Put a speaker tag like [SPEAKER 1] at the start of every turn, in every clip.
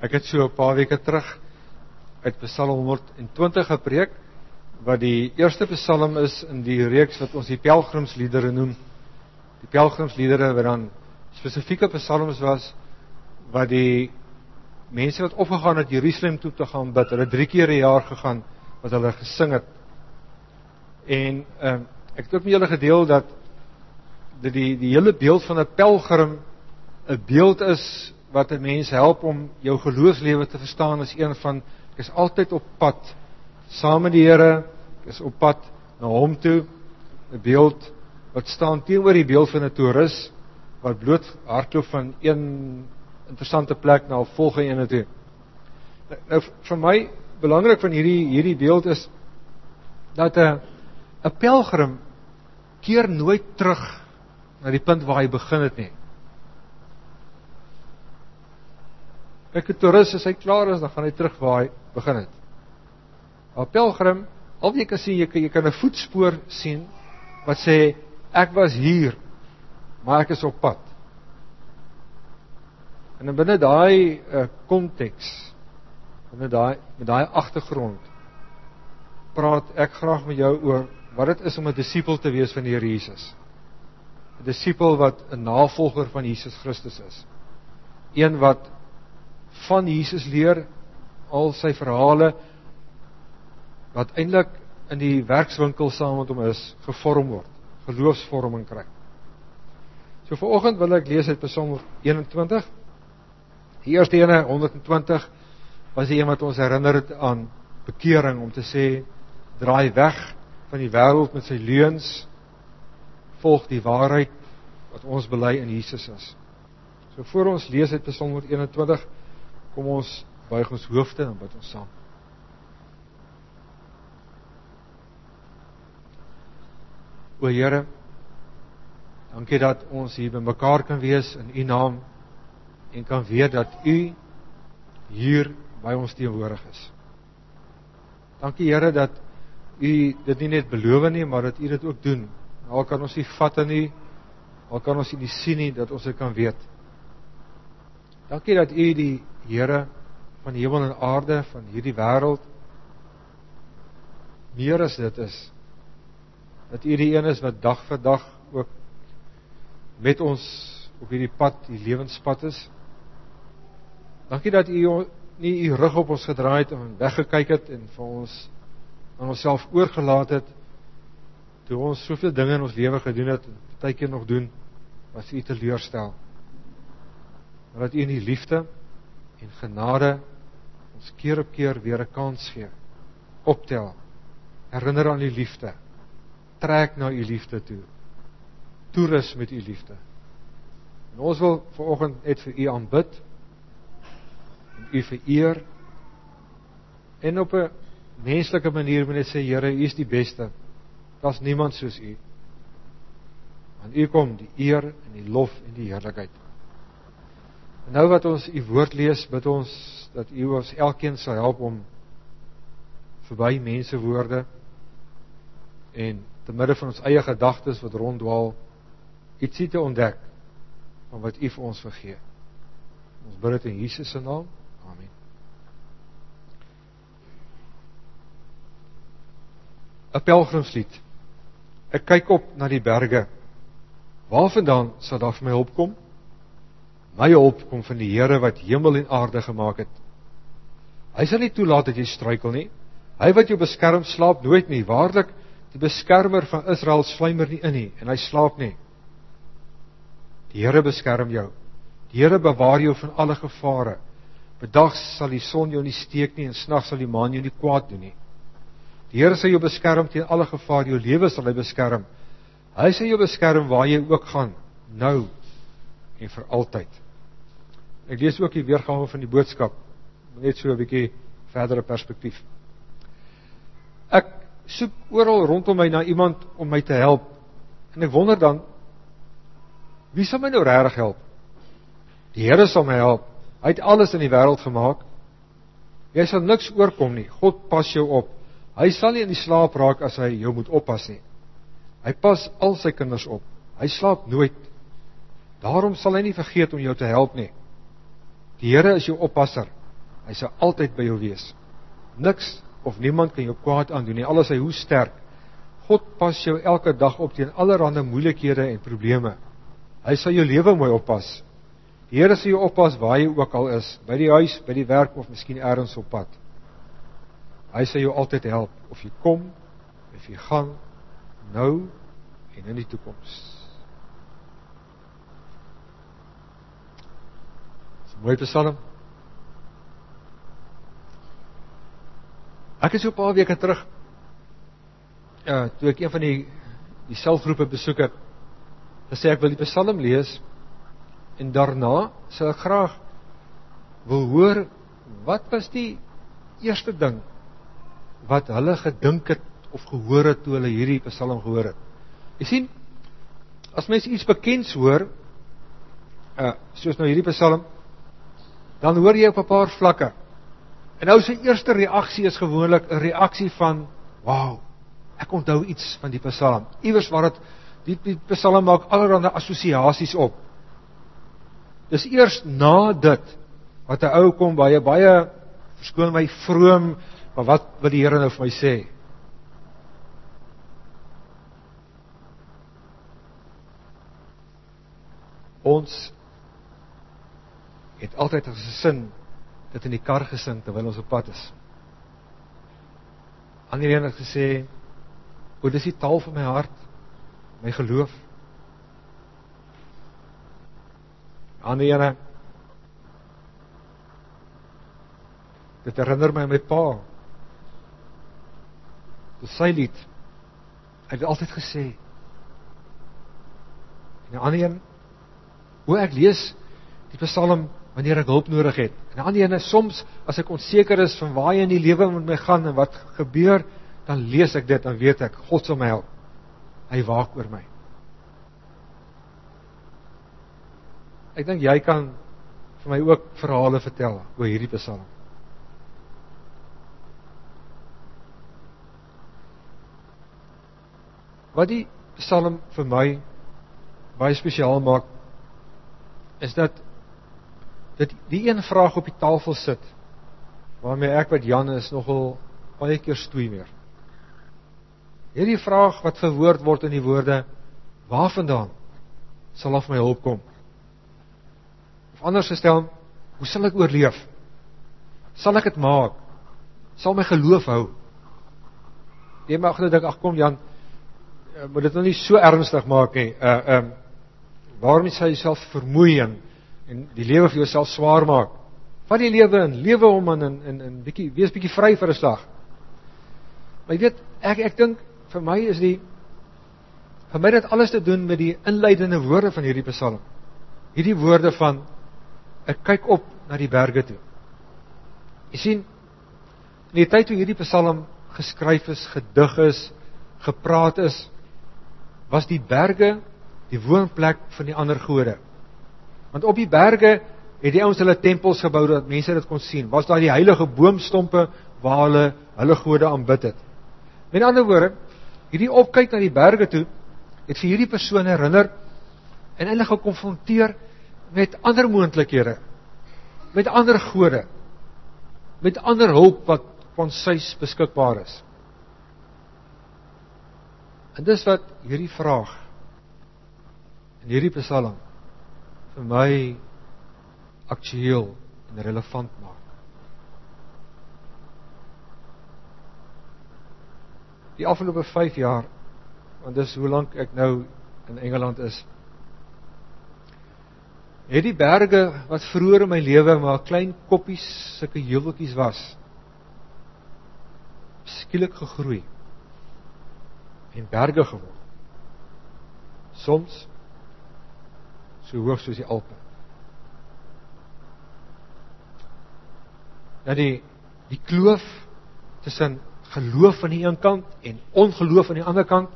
[SPEAKER 1] Ek het so 'n paar weke terug uit Psalm 120 gepreek wat die eerste Psalm is in die reeks wat ons die pelgrimsliedere noem. Die pelgrimsliedere wat dan spesifieke psalms was wat die mense wat opgegaan het Jerusalem toe te gaan bid. Hulle 3 keer 'n jaar gegaan wat hulle gesing het. En ehm uh, ek het ook met julle gedeel dat dit die die hele beeld van 'n pelgrim 'n beeld is wat 'n mens help om jou geloofslewe te verstaan is een van ek is altyd op pad saam met die Here, ek is op pad na hom toe. 'n Beeld wat staan teenoor die beeld van 'n toerus wat bloot hardloop van een interessante plek na 'n volgende een toe. Nou, vir my belangrik van hierdie hierdie beeld is dat 'n 'n pelgrim keer nooit terug na die punt waar hy begin het nie. Kyk, 'n toerist as hy klaar is, dan gaan hy terug waar hy begin het. 'n Pelgrim, al jy kan sien, jy kan jy kan 'n voetspoor sien wat sê ek was hier, maar ek is op pad. En binne daai uh, konteks, binne daai met daai agtergrond praat ek graag met jou oor wat dit is om 'n disipel te wees van die Here Jesus. 'n Disipel wat 'n navolger van Jesus Christus is. Een wat van Jesus leer al sy verhale wat eintlik in die werkswinkel saam met hom is gevorm word, geloofsvorming kry. So vanoggend wil ek lees uit Psalm 21. Die eerste ene 120 was die een wat ons herinner het aan bekering om te sê draai weg van die wêreld met sy leuns volg die waarheid wat ons bely in Jesus is. So voor ons lees uit Psalm 121 Kom ons buig ons hoofde en bid ons saam. O Here, dankie dat ons hier bymekaar kan wees in U naam en kan weet dat U hier by ons teenwoordig is. Dankie Here dat U dit nie net beloof nie, maar dat U dit ook doen. Al kan ons nie vat nie, al kan ons nie sien nie dat ons dit kan weet. Dankie dat U die Here van die hemel en aarde van hierdie wêreld meer as dit is dat U die een is wat dag vir dag ook met ons op hierdie pad, die lewenspad is. Dankie dat U nie U rug op ons gedraai het en weggekyk het en vir ons aan onsself oorgelaat het toe ons soveel dinge in ons lewe gedoen het en baie keer nog doen wat U teleurstel. Maar dat U in U liefde en genade ons keer op keer weer 'n kans gee. Optel. Herinner aan u liefde. Trek na u liefde toe. Toerus met u liefde. En ons wil vanoggend net vir u aanbid. En u vereer. En op 'n menslike manier moet net sê Here, u is die beste. Daar's niemand soos u. Aan u kom die eer en die lof en die heerlikheid. Nou wat ons u woord lees, bid ons dat u ons elkeen sal help om verby mense woorde en te midde van ons eie gedagtes wat ronddwaal ietsie te ontdek van wat u vir ons vergee. Ons bid dit in Jesus se naam. Amen. 'n Pelgrimslied. Ek kyk op na die berge. Waarvandaan sal daar vir my hulp kom? My hulp kom van die Here wat hemel en aarde gemaak het. Hy sal nie toelaat dat jy struikel nie. Hy wat jou beskerm slaap nooit nie. Waarlik, die beskermer van Israel slymer nie in nie en hy slaap nie. Die Here beskerm jou. Die Here bewaar jou van alle gevare. Bedag sal die son jou nie steek nie en snags sal die maan jou nie kwaad doen nie. Die Here sal jou beskerm teen alle gevare, jou lewe sal hy beskerm. Hy sal jou beskerm waar jy ook gaan, nou en vir altyd. Ek lees ook die weergawe van die boodskap net so 'n bietjie verdere perspektief. Ek soek oral rondom my na iemand om my te help en ek wonder dan wie sal my nou regtig help? Die Here sal my help. Hy het alles in die wêreld gemaak. Jy sal niks oorkom nie. God pas jou op. Hy sal nie in die slaap raak as hy jou moet oppas nie. Hy pas al sy kinders op. Hy slaap nooit Daarom sal hy nie vergeet om jou te help nie. Die Here is jou oppasser. Hy sal altyd by jou wees. Niks of niemand kan jou kwaad aandoen nie, al is hy hoe sterk. God pas jou elke dag op teen allerlei moeilikhede en probleme. Hy sal jou lewe mooi oppas. Die Here sal jou oppas waar jy ook al is, by die huis, by die werk of miskien elders op pad. Hy sal jou altyd help of jy kom of jy gaan nou en in die toekoms. Dis 'n mooi psalm. Ek het so 'n paar weke terug uh toe ek een van die die selfgroepe besoek het, gesê ek wil die Psalm lees en daarna sou ek graag wil hoor wat was die eerste ding wat hulle gedink het of gehoor het toe hulle hierdie Psalm gehoor het. Jy sien, as mense iets bekends hoor, uh soos nou hierdie Psalm, dan hoor jy op 'n paar vlakke. En nou sy eerste reaksie is gewoonlik 'n reaksie van, "Wow, ek onthou iets van die Psalm." Iewers waar dit die, die Psalm maak allerlei assosiasies op. Dis eers na dit wat 'n ou kom baie baie verskoon my vroom, maar wat wat die Here nou vir my sê? Ons het altyd as 'n sin dit in die kar gesing terwyl ons op pad is. Ander een het gesê, "O, dis die taal van my hart, my geloof." Ander een Dit herinner my aan my pa. Dis sy lied. Hy het altyd gesê. En 'n ander een, hoe ek lees die Psalm wanneer ek hulp nodig het. En die ene soms as ek onseker is van waar jy in die lewe met my gaan en wat gebeur, dan lees ek dit en weet ek God sal my help. Hy waak oor my. Ek dink jy kan vir my ook verhale vertel oor hierdie Psalm. Wat die Psalm vir my baie spesiaal maak is dat dit die een vraag op die tafel sit waarmee ek wat Jan is nogal baie keer stoei meer. Hierdie vraag wat verwoord word in die woorde waarvandaan sal af my hulp kom? Of anders gestel, hoe sal ek oorleef? Sal ek dit maak? Sal my geloof hou? Jy mag net dink ag kom Jan, eh, moet dit nou nie so ernstig maak nie. Uh ehm um, waarom jy jouself vermoei en en die lewe vir jouself swaar maak. Vat die lewe in, lewe hom in en en en bietjie wees bietjie vry vir 'n slag. Maar jy weet, ek ek dink vir my is die vir my dit alles te doen met die inleidende woorde van hierdie Psalm. Hierdie woorde van ek kyk op na die berge toe. Jy sien, in die tyd toe hierdie Psalm geskryf is, gedig is, gepraat is, was die berge die woonplek van die ander gode. Want op die berge het die ouens hulle tempels gebou dat mense dit kon sien. Was daar die heilige boomstompe waar hulle hulle gode aanbid het. Met ander woorde, hierdie opkyk na die berge toe het vir hierdie persone herinner en hulle gekonfronteer met ander moontlikhede. Met ander gode. Met ander hulp wat van sys beskikbaar is. En dis wat hierdie vraag in hierdie Psalm vir my aktueel en relevant maak. Die afgelope 5 jaar, want dis hoe lank ek nou in Engeland is, het die berge wat vroeër in my lewe maar klein koppies, sulke heuweltjies was, skielik gegroei en berge geword. Soms so hoog soos die Alpe. Dat die die kloof tussen geloof aan die een kant en ongeloof aan die ander kant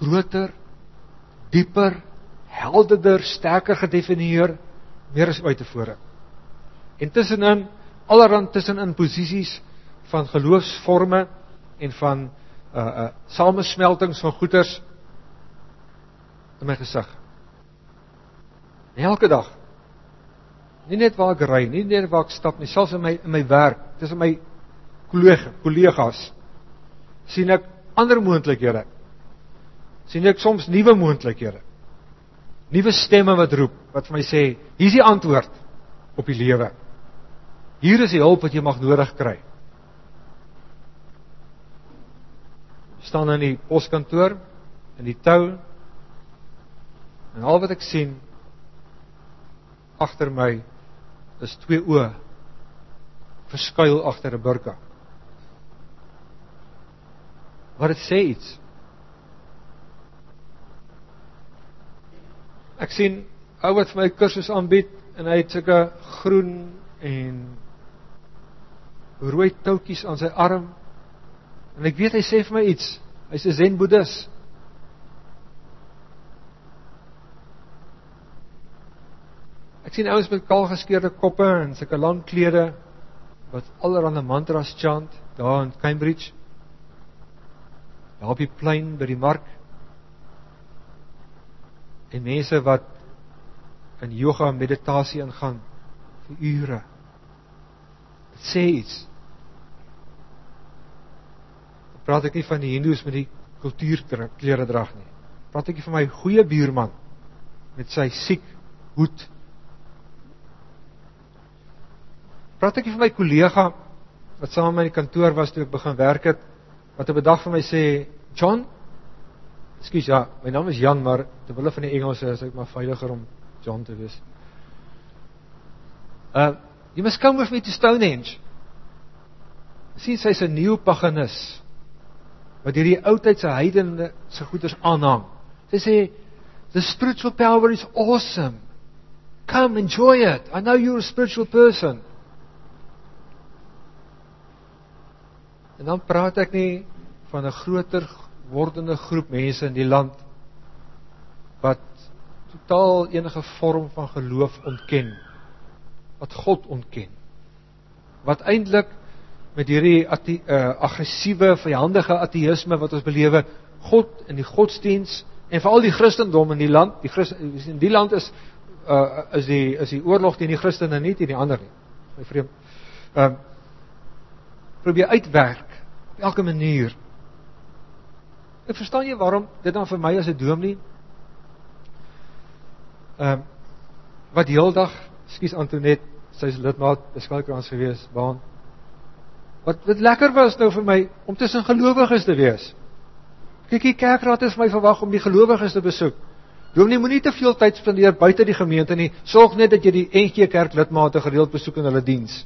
[SPEAKER 1] groter, dieper, helderder, sterker gedefinieer meer as ooit tevore. En tussenin allerhand tussenin posisies van geloofsforme en van uh uh samesmeltings van goeters in my gesig. Elke dag Nie net waar ek ry, nie net waar ek stap nie, selfs in my in my werk, tussen my kollega, kollegas sien ek ander moontlikhede. sien ek soms nuwe moontlikhede. Nuwe stemme wat roep, wat vir my sê, hier's die antwoord op die lewe. Hier is die hulp wat jy mag nodig kry. staan in die poskantoor in die tou en al wat ek sien agter my is twee oë verskuil agter 'n burka. Wat dit sê iets. Ek sien ou wat vir my kursus aanbied en hy het sulke groen en rooi toutjies aan sy arm. En ek weet hy sê vir my iets. Hy's 'n Zen Ek sien ouens met kaal geskeurde koppe en sulke lang klere wat allerhande mantras chant daar in Cambridge. Daar op die plein by die mark. En mense wat in yoga en meditasie ingaan vir ure. Dit sê iets. Praat ek nie van die hindoes met die kultuurklere drag nie. Praat ek van my goeie buurman met sy siek hoed. Praat ek van my kollega wat saam met my in die kantoor was toe ek begin werk het wat op 'n dag vir my sê, "John, ekskuus ja, my naam is Jan, maar terwyl van die Engelse is ek maar veiliger om John te wees. Uh you must come with me to Stonehenge. Sien sy's 'n nuwe paganus wat hierdie oudheidse heidene se goeders aanhang. Sy sê the spiritual power is awesome. Come enjoy it. I know you're a spiritual person. En dan praat ek nie van 'n groter wordende groep mense in die land wat totaal enige vorm van geloof ontken wat God ontken wat eintlik met hierdie uh, aggressiewe vyandige ateïsme wat ons belewe God in die godsdiens en veral die Christendom in die land die Christ, in die land is uh, is die is die oorlog teen die Christene nie teen die ander nie. My vreemd ehm uh, probeer uitwerk op elke manier ek verstaan jy waarom dit dan vir my as 'n dominee Ehm uh, wat heeldag, skus Antonet, sy's lidmaat by Skalkrans gewees, baan. Wat wat lekker was nou vir my om tussen gelowiges te wees. Kyk, die kerkraad het my verwag om die gelowiges te besoek. Dominee moenie te veel tyd spandeer buite die gemeente nie. Sorg net dat jy die NG Kerk lidmate gereeld besoek in hulle diens.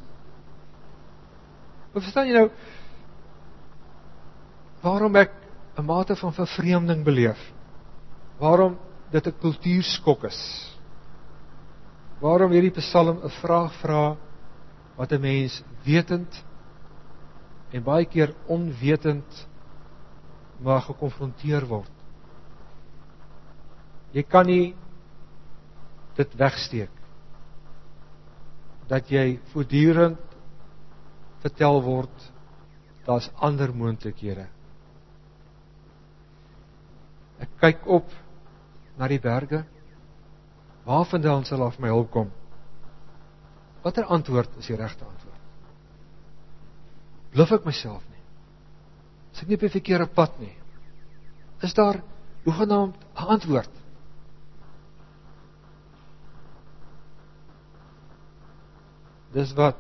[SPEAKER 1] Wat verstaan jy nou? Waarom ek 'n mate van vervreemding beleef? Waarom dit 'n kultuurskok is. Waarom hierdie Psalm 'n vraag vra wat 'n mens wetend en baie keer onwetend maar gekonfronteer word. Jy kan nie dit wegsteek dat jy voortdurend vertel word daar's ander moontlikhede. Ek kyk op na die berge? Waarvandaan sal af my hulp kom? Watter antwoord is die regte antwoord? Bluf ek myself nie? Is ek nie op die verkeerde pad nie? Is daar hoegenaamd 'n antwoord? Dis wat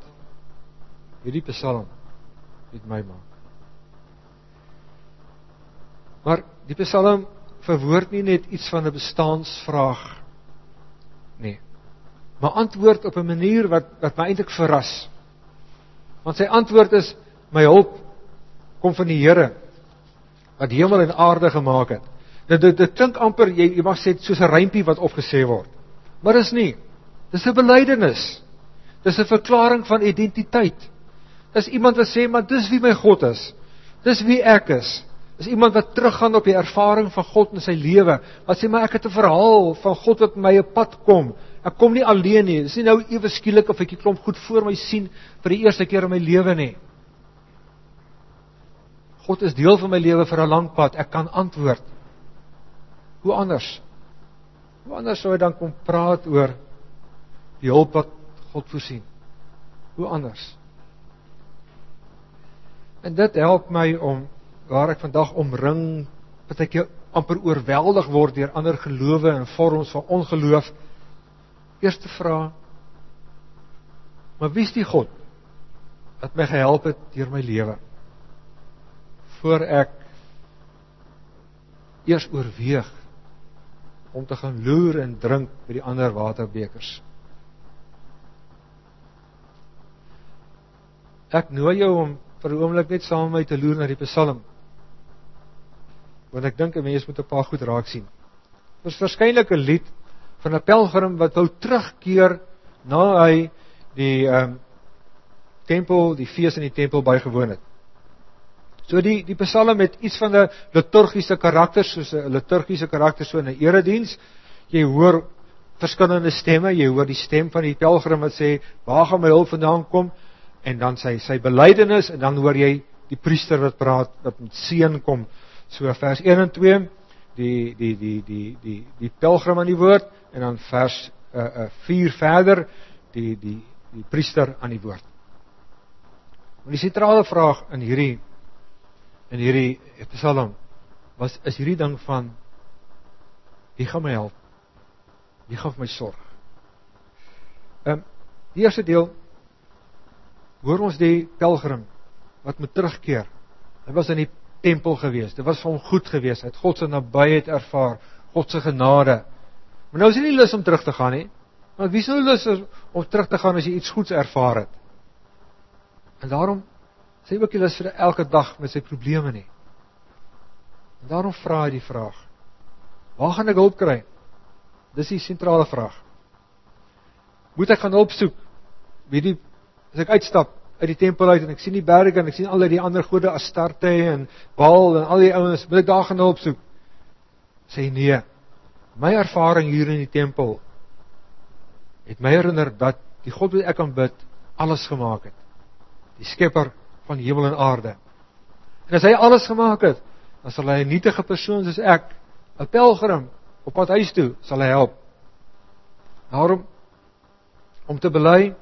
[SPEAKER 1] hierdie Psalm met my maak. Maar die Psalm verwoord nie net iets van 'n bestaansvraag nie. Maar antwoord op 'n manier wat wat my eintlik verras. Want sy antwoord is my hulp kom van die Here wat hemel en aarde gemaak het. Dit dit, dit klink amper jy, jy mag sê soos 'n rympie wat opgesê word. Maar dis nie. Dis 'n belydenis. Dis 'n verklaring van identiteit. Dis iemand wat sê maar dis wie my God is. Dis wie ek is is iemand wat teruggaan op die ervaring van God in sy lewe. Wat sê maar ek het 'n verhaal van God wat my 'n pad kom. Ek kom nie alleen nie. Dis nie nou ewe skielik of ek 'n klomp goed voor my sien vir die eerste keer in my lewe nie. God is deel van my lewe vir 'n lang pad. Ek kan antwoord. Hoe anders? Hoe anders sou hy dan kom praat oor die hulp wat God voorsien. Hoe anders? En dit help my om waar ek vandag omring, ek amper oorweldig word deur ander gelowe en vorms van ongeloof. Eerste vraag: Maar wie is die God wat my gehelp het deur my lewe? Voor ek eers oorweeg om te gaan loer en drink by die ander waterbekers. Ek nooi jou om vir 'n oomblik net saam met my te loer na die Psalm. Want ek dink 'n mens moet 'n paar goed raak sien. Dit is verskynlik 'n lied van 'n pelgrim wat wou terugkeer na hy die ehm um, tempel, die fees in die tempel bygewoon het. So die die Psalm het iets van 'n liturgiese karakter soos 'n liturgiese karakter so in 'n erediens. Jy hoor verskillende stemme, jy hoor die stem van die pelgrim wat sê, "Waar gaan my hulp vandaan kom?" en dan sy sy belydenis en dan hoor jy die priester wat praat wat met seën kom. So vers 1 en 2, die die die die die die pelgrim aan die woord en dan vers uh uh 4 verder die die die priester aan die woord. Maar die sentrale vraag in hierdie in hierdie Psalm was is hierdie ding van wie gaan my help? Wie gaan vir my sorg? Ehm um, die eerste deel hoor ons die pelgrim wat moet terugkeer. Hy was in die tempel gewees. Dit was vir hom goed gewees. Hy het God se nabyheid ervaar, God se genade. Maar nou is hy nie lus om terug te gaan nie. Want wie sou lus is om terug te gaan as jy iets goeds ervaar het? En daarom sê ook jy lus vir elke dag met sy probleme nie. En daarom vra hy die vraag: Waar gaan ek hulp kry? Dis die sentrale vraag. Moet ek gaan hulp soek? Wie die as ek uitstap uit die tempel uit en ek sien die berge en ek sien al die ander gode Astarte en Baal en al die ouens, moet ek daar gaan hulp soek? Sê nee. My ervaring hier in die tempel het my herinner dat die God wat ek aanbid alles gemaak het. Die skepper van hemel en aarde. En as hy alles gemaak het, dan sal hy 'n nietige persoon soos ek, 'n pelgrim op pad huis toe, sal hy help. Daarom om te bely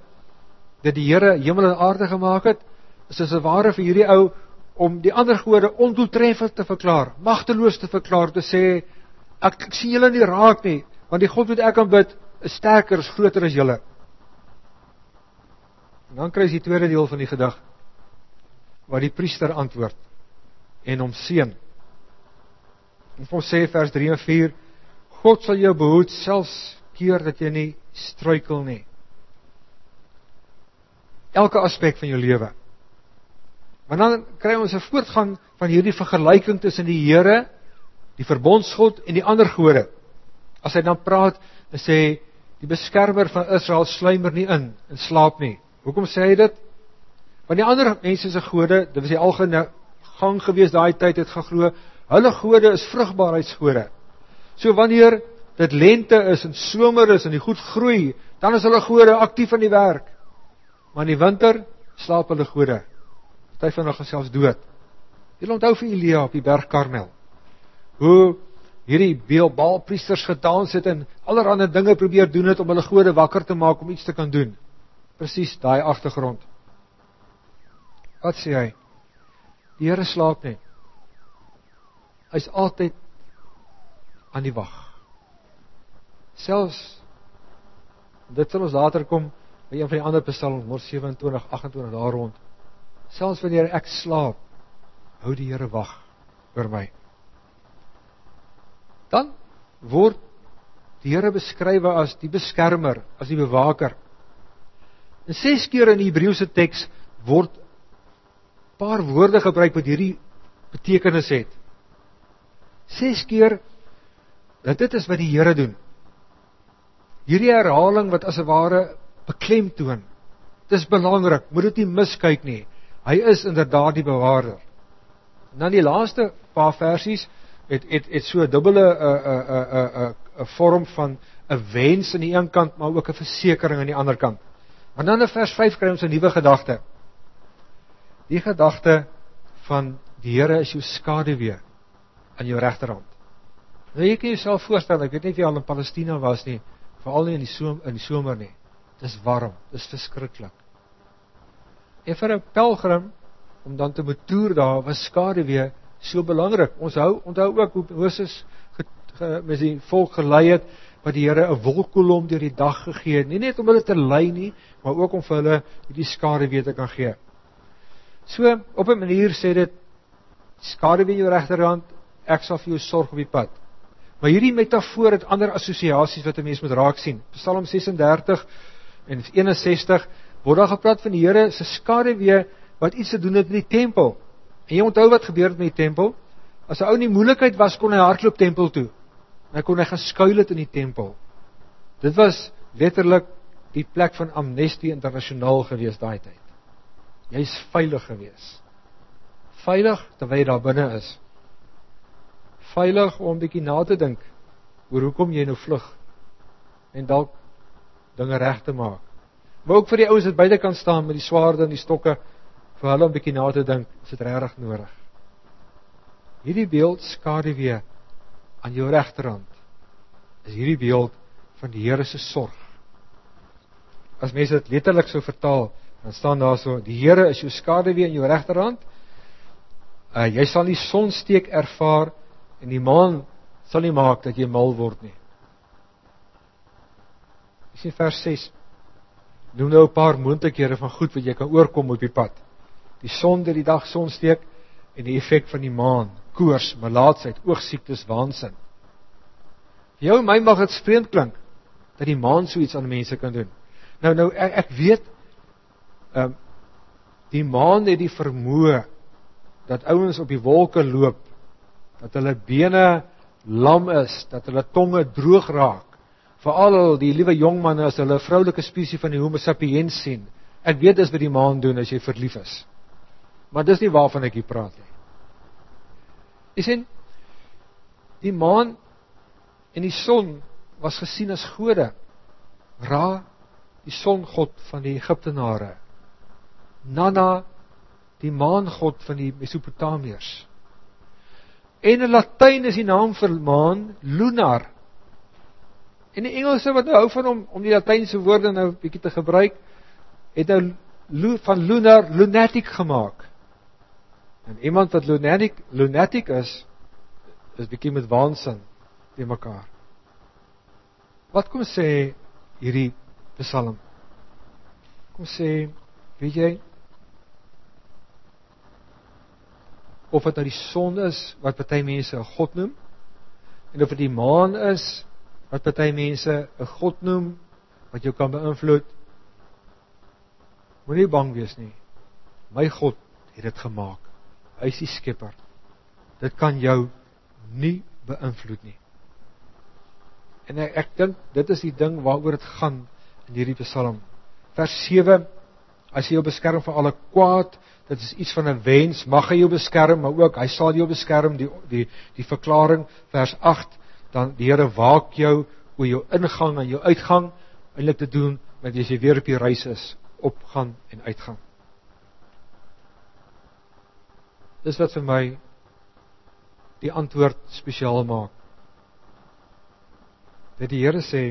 [SPEAKER 1] dat die Here hemel en aarde gemaak het, is dit 'n ware vir hierdie ou om die ander gode ondoeltreffend te verklaar, magteloos te verklaar, te sê ek, ek sien julle nie raak nie, want die God wat ek aanbid is sterker, is groter as julle. En dan kry jy die tweede deel van die gedig wat die priester antwoord en hom seën. En ons sê vers 3 en 4 God sal jou behoed selfs keer dat jy nie struikel nie. Elke aspek van jou lewe. Want dan kry ons 'n voortgang van hierdie vergelyking tussen die Here, die verbondsgod en die ander gode. As hy dan praat en sê die beskermer van Israel sluimer nie in en slaap nie. Hoekom sê hy dit? Want die ander mense se gode, dit was die algemene gang gewees daai tyd het geglo, hulle gode is vrugbaarheidsgode. So wanneer dit lente is en somer is en die goed groei, dan is hulle gode aktief in die werk. Maar in die winter slaap hulle gode. Party van hulle geselfs dood. Jy onthou vir Elia op die berg Karmel. Hoe hierdie Baal priesters gedans het en allerlei dinge probeer doen het om hulle gode wakker te maak om iets te kan doen. Presies daai agtergrond. Wat sê hy? Die Here slaap nie. Hy's altyd aan die wag. Selfs dit sal ons later kom by een van die ander psalms, Mors 27, 28 daar rond. Selfs wanneer ek slaap, hou die Here wag oor my. Dan word die Here beskrywe as die beskermer, as die bewaker. En ses keer in die Hebreëse teks word paar woorde gebruik wat hierdie betekenis het. Ses keer dat dit is wat die Here doen. Hierdie herhaling wat as 'n ware beklemtoon. Dis belangrik, moet dit nie miskyk nie. Hy is inderdaad die bewaarder. Dan die laaste paar versies het het het so 'n dubbele 'n 'n 'n 'n 'n vorm van 'n wens aan die een kant, maar ook 'n versekering aan die ander kant. Want dan in vers 5 kry ons 'n nuwe gedagte die gedagte van die Here is jou skaduwee aan jou regterhand. Nou jy kan jouself voorstel, ek weet nie of jy al in Palestina was nie, veral nie in die somer in die somer nie. Dis warm, dis verskriklik. En vir 'n pelgrim om dan te moet toer daar was skaduwee so belangrik. Ons hou onthou ook hoe Moses met die volk gelei het wat die Here 'n wolkkolom deur die dag gegee het, nie net om hulle te lei nie, maar ook om vir hulle hierdie skaduwee te kan gee. So op 'n manier sê dit skaduwee in jou regterhand, ek sal vir jou sorg op die pad. Maar hierdie metafoor het ander assosiasies wat 'n mens moet raak sien. Psalm 36 en 61 word daar gepraat van die Here se skaduwee wat iets te doen het met die tempel. En jy onthou wat gebeur het met die tempel? As 'n ou in die moeilikheid was, kon hy hardloop tempel toe. En hy kon hy gaan skuil het in die tempel. Dit was letterlik die plek van amnestie internasionaal gewees daai tyd. Jy's veilig gewees. Veilig terwyl jy daar binne is. Veilig om bietjie na te dink oor hoekom jy nou vlug en dalk dinge reg te maak. Maar ook vir die ouens wat buite kan staan met die swaarde en die stokke vir hulle om bietjie na te dink, is dit regtig nodig. Hierdie beeld skadu weer aan jou regterhand. Is hierdie beeld van die Here se sorg. As mense dit letterlik sou vertaal, dan staan daar so: Die Here is jou skaduwee in jou regterhand. Uh jy sal nie sonsteek ervaar en die maan sal nie maak dat jy mal word nie. In vers 6. Noem nou 'n paar moontlikhede van goed wat jy kan oorkom op die pad die son deur die dag son steek en die effek van die maan, koors, malaatsheid, oogsiektes, waansin. Vir jou en my mag dit vreemd klink dat die maan so iets aan mense kan doen. Nou nou ek, ek weet ehm um, die maan het die vermoë dat ouens op die wolke loop, dat hulle bene lam is, dat hulle tonge droog raak. Veral die liewe jong manne as hulle 'n vroulike spesie van die Homo sapiens sien. Ek weet dis wat die maan doen as jy verlief is. Maar dis nie waarvan ek hier praat nie. Jy sien die maan en die son was gesien as gode. Ra, die songod van die Egiptenare. Nana, die maangod van die Mesopotamiërs. En in Latyn is die naam vir maan lunar. En die Engelse wat nou hou van om om die Latynse woorde nou bietjie te gebruik, het nou van lunar lunatic gemaak. En iemand wat lunatic lunatic is is bietjie met waansin te mekaar. Wat kom sê hierdie Psalm? Kom sê, weet jy of dit nou die son is wat party mense 'n god noem en of dit die maan is wat party mense 'n god noem wat jou kan beïnvloed. Moenie bang wees nie. My God het dit gemaak. Hy is die skepper. Dit kan jou nie beïnvloed nie. En ek, ek dink dit is die ding waaroor dit gaan in hierdie Psalm. Vers 7 As hy jou beskerm van alle kwaad, dit is iets van 'n wens, mag hy jou beskerm, maar ook hy sal jou beskerm die die die verklaring vers 8 dan die Here waak jou oor jou ingang en jou uitgang eintlik te doen met as jy weer op die reis is, opgaan en uitgaan. Dis wat vir my die antwoord spesiaal maak. Dat die Here sê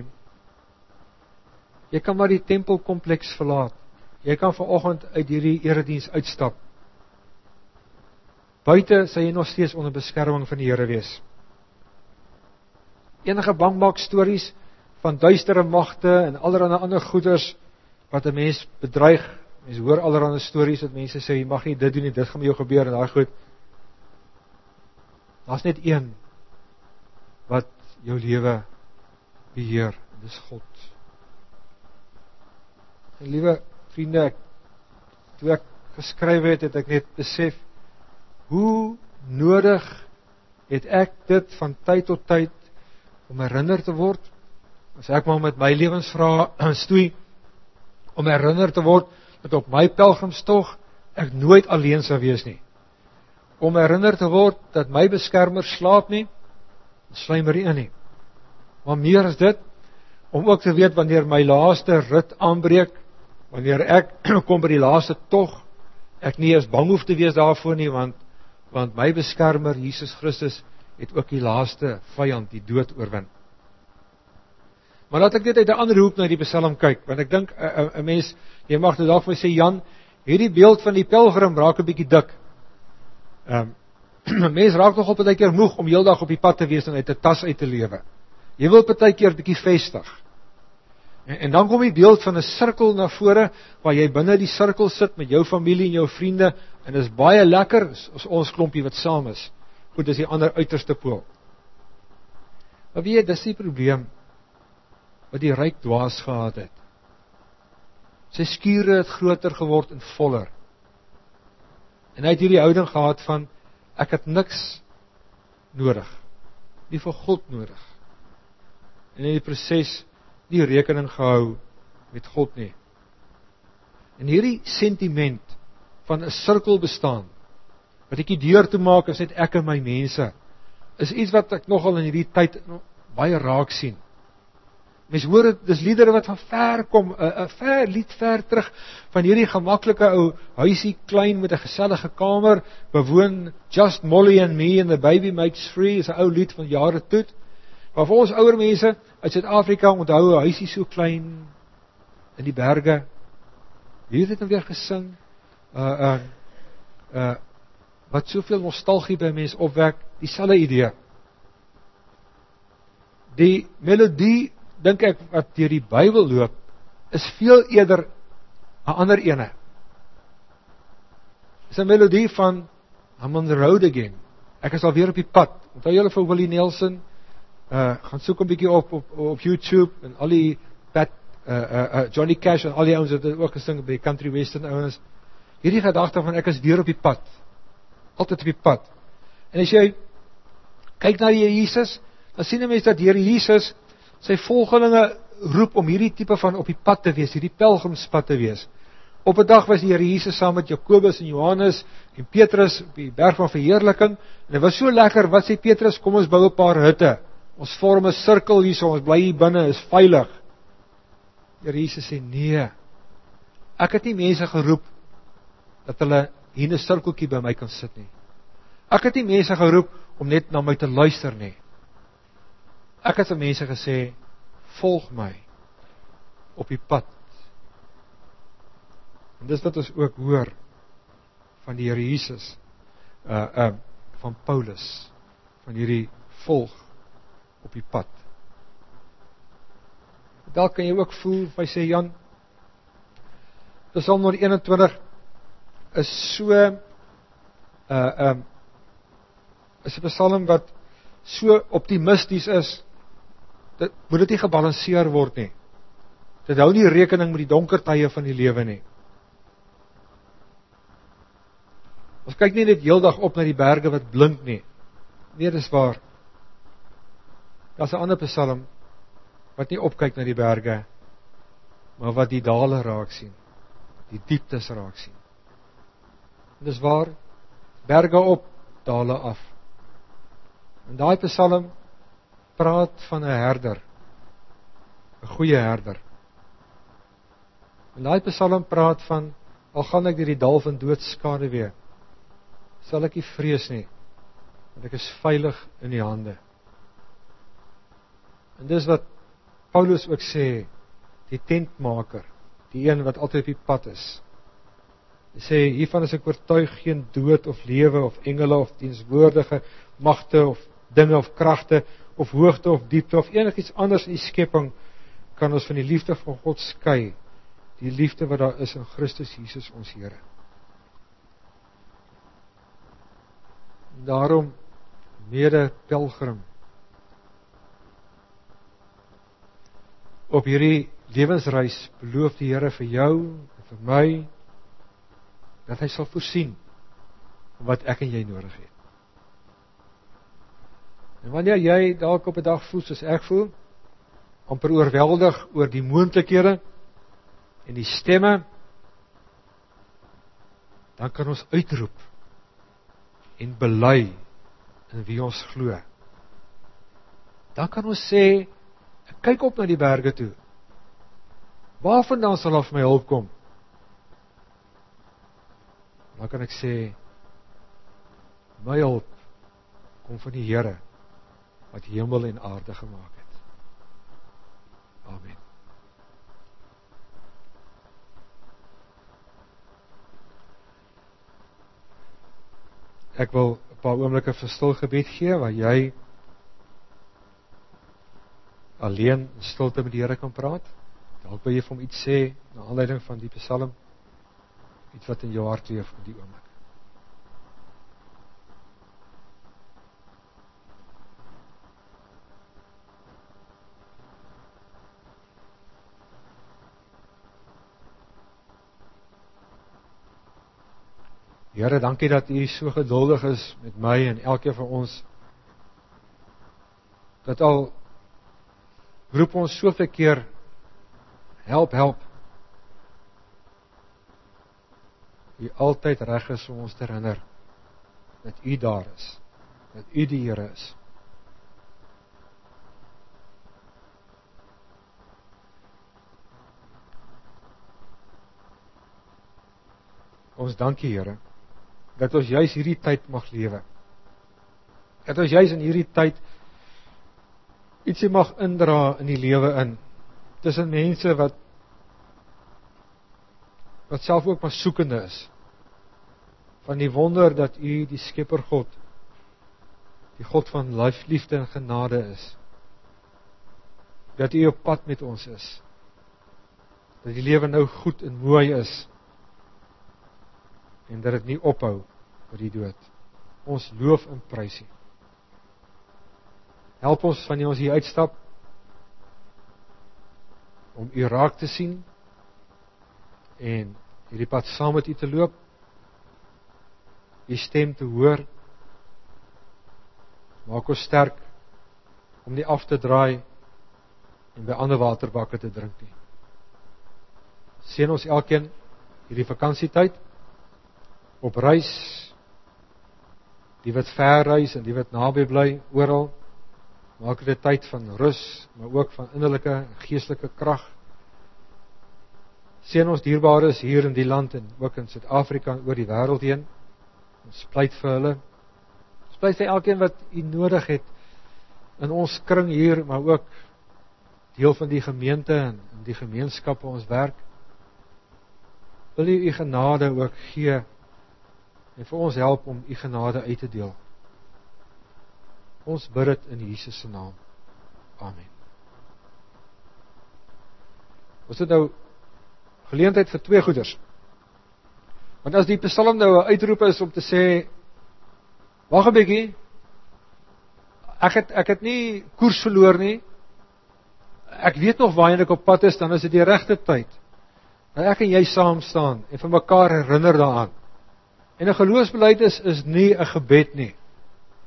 [SPEAKER 1] jy kan maar die tempelkompleks verlaat. Jy kan vanoggend uit hierdie erediens uitstap. Buite sal jy nog steeds onder beskerming van die Here wees. Enige bangmaak stories van duistere magte en allerlei ander goeders wat 'n mens bedreig Mense hoor allerlei stories dat mense sê jy mag nie dit doen nie, dit gaan met jou gebeur en daai goed. Daar's net een wat jou lewe beheer, dis God. En liewe vriende, ek, toe ek geskryf het, het ek net besef hoe nodig het ek dit van tyd tot tyd om herinner te word. As ek maar met my lewensvrae stoei om herinner te word dat op my pelgrimstog ek nooit alleen sou wees nie. Om herinner te word dat my beskermer slaap nie, slymer in nie. Maar meer as dit, om ook te weet wanneer my laaste rit aanbreek, wanneer ek kom by die laaste tog, ek nie eens bang hoef te wees daarvoor nie want want my beskermer Jesus Christus het ook die laaste vyand, die dood oorwin. Maar laat ek net uit 'n ander hoek na die Psalm kyk, want ek dink 'n mens, jy mag nou dalk vir sê Jan, hierdie beeld van die pelgrim raak 'n bietjie dik. Ehm um, mens raak nog op 'n keer moeg om heeldag op die pad te wees en uit 'n tas uit te lewe. Jy wil partykeer bietjie vestig. En, en dan kom die beeld van 'n sirkel na vore waar jy binne die sirkel sit met jou familie en jou vriende en dit is baie lekker as ons klompie wat saam is. Goed, dis die ander uiterste pool. Maar weet jy, dis die probleem wat die ryk dwaas gehad het. Sy skure het groter geword en voller. En hy het hierdie houding gehad van ek het niks nodig. Nie vir God nodig. En in die proses nie rekening gehou met God nie. En hierdie sentiment van 'n sirkel bestaan wat ek die deur toe maak as net ek en my mense is iets wat ek nogal in hierdie tyd baie raak sien. Mens hoor dit dis liedere wat van ver kom, 'n 'n ver lied ver terug van hierdie gemaklike ou huisie klein met 'n gesellige kamer, bewoon just Molly and me and the baby makes free is 'n ou lied van jare toe. Maar vir ons ouer mense uit Suid-Afrika onthou 'n huisie so klein in die berge. Wie het dit nou weer gesing? Uh uh uh wat soveel nostalgie by mense opwek, dieselfde idee. Die melodie dink ek wat deur die Bybel loop is veel eerder 'n ander ene. Dis 'n melodie van I'm on the road again. Ek is al weer op die pad. Onthou julle vir Willie Nelson? uh gaan soek 'n bietjie op op op YouTube en al die dat uh uh, uh Johnny Cash en al die ouens wat ook gesing by country western ouens. Hierdie gedagte van ek is weer op die pad. Altyd op die pad. En as jy kyk na die Here Jesus, dan sien 'n mens dat die Here Jesus sy volgelinge roep om hierdie tipe van op die pad te wees, hierdie pelgrimspad te wees. Op 'n dag was die Here Jesus saam met Jakobus en Johannes en Petrus op die berg van verheerliking en dit was so lekker. Wat sê Petrus? Kom ons bou 'n paar hutte. Ons vorm 'n sirkel hierso, ons bly hier binne, is veilig. Here Jesus sê nee. Ek het nie mense geroep dat hulle hier 'n sirkeltjie by my kan sit nie. Ek het nie mense geroep om net na my te luister nie. Ek het vir mense gesê volg my op die pad. En dis wat ons ook hoor van die Here Jesus uh uh van Paulus van hierdie volg op die pad. Dalk kan jy ook voel, hy sê Jan, Psalm 121 is so uh um is 'n psalm wat so optimisties is. Dit moet dit nie gebalanseer word nie. Dit hou nie rekening met die donker tye van die lewe nie. Ons kyk nie net heeldag op na die berge wat blink nie. Nee, dis waar. Daar's 'n ander Psalm wat nie opkyk na die berge maar wat die dale raak sien. Die dieptes raak sien. Dis waar berge op, dale af. En daai Psalm praat van 'n herder. 'n Goeie herder. En daai Psalm praat van al gaan ek deur die dal van doodskade weer, sal ek nie vrees nie, want ek is veilig in U hande. En dis wat Paulus ook sê, die tentmaker, die een wat altyd op die pad is. Sê hiervan is ek oortuig geen dood of lewe of engele of dienswoordige magte of dinge of kragte of hoogte of diepte of enigiets anders in die skepping kan ons van die liefde van God skei, die liefde wat daar is in Christus Jesus ons Here. Daarom mede pelgrim op hierdie lewensreis beloof die Here vir jou en vir my dat hy sal voorsien wat ek en jy nodig het. En wanneer jy dalk op 'n dag voel soos ek voel, amper oorweldig oor die moontlikhede en die stemme, dan kan ons uitroep en bely in wie ons glo. Dan kan ons sê kyk op na die berge toe. Waarvandaan sal af my hulp kom? Dan kan ek sê my hulp kom van die Here wat hemel en aarde gemaak het. Amen. Ek wil 'n paar oomblikke vir stil gebed gee waar jy alleen in stilte met die Here kan praat. Dalk wil jy vir hom iets sê na aanleiding van die Psalm. Iets wat in jou hart leef in die oomblik. Here, dankie dat U so geduldig is met my en elkeen van ons. Dat al roep ons soveel keer help, help. U altyd reg is om ons te herinner dat U daar is. Dat U die Here is. Ons dankie Here dat ons juis hierdie tyd mag lewe. Dat ons juis in hierdie tyd ietsie mag indra in die lewe in tussen mense wat wat self ook maar soekende is van die wonder dat U die Skepper God die God van liefde en genade is. Dat U op pad met ons is. Dat die lewe nou goed en mooi is en dat dit nie ophou met die dood. Ons loof en prys U. Help ons wanneer ons hier uitstap om U raak te sien en hierdie pad saam met U te loop. U stem te hoor. Maak ons sterk om nie af te draai en by ander waterbakke te drink nie. Seën ons elkeen hierdie vakansietyd op reis die wat ver reis en die wat naby bly oral maak dit 'n tyd van rus maar ook van innerlike geestelike krag seën ons dierbares hier in die land en ook in Suid-Afrika en oor die wêreld heen ons pleit vir hulle ons pleit vir elkeen wat u nodig het in ons kring hier maar ook deel van die gemeente en in die gemeenskappe ons werk wil u u genade ook gee en vir ons help om u genade uit te deel. Ons bid dit in Jesus se naam. Amen. Ons het nou geleentheid vir twee goeders. Want as die Psalm nou 'n uitroep is om te sê wag 'n bietjie ek het ek het nie koers verloor nie. Ek weet nog waarheen ek op pad is, dan is dit die regte tyd. Dat ek en jy saam staan en vir mekaar herinner daaraan. En 'n geloofsbelijdenis is nie 'n gebed nie.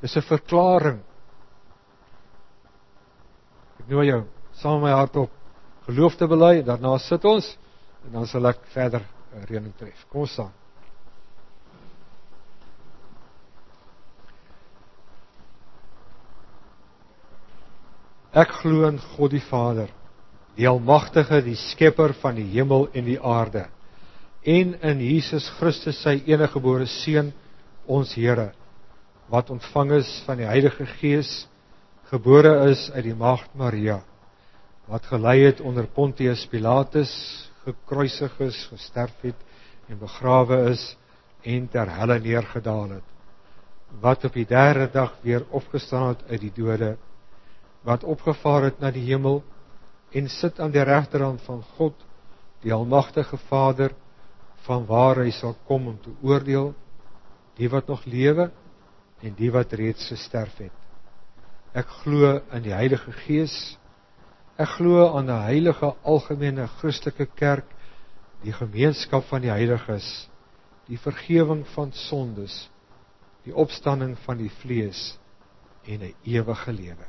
[SPEAKER 1] Dis 'n verklaring. Ek nooi jou saam met my hart op geloof te bely, daarna sit ons en dan sal ek verder 'n reëning tref. Kom ons staan. Ek glo in God die Vader, die almagtige, die skepper van die hemel en die aarde en in Jesus Christus sy enige gebore seun ons Here wat ontvang is van die Heilige Gees gebore is uit die maagd Maria wat gelei het onder Pontius Pilatus gekruisig is gesterf het en begrawe is en ter helle neergedaal het wat op die derde dag weer opgestaan het uit die dode wat opgevaar het na die hemel en sit aan die regterhand van God die almagtige Vader van waar hy sal kom om te oordeel die wat nog lewe en die wat reeds gesterf het. Ek glo in die Heilige Gees. Ek glo aan 'n heilige algemene Christelike kerk, die gemeenskap van die heiliges, die vergifnis van sondes, die opstanding van die vlees en 'n ewige lewe.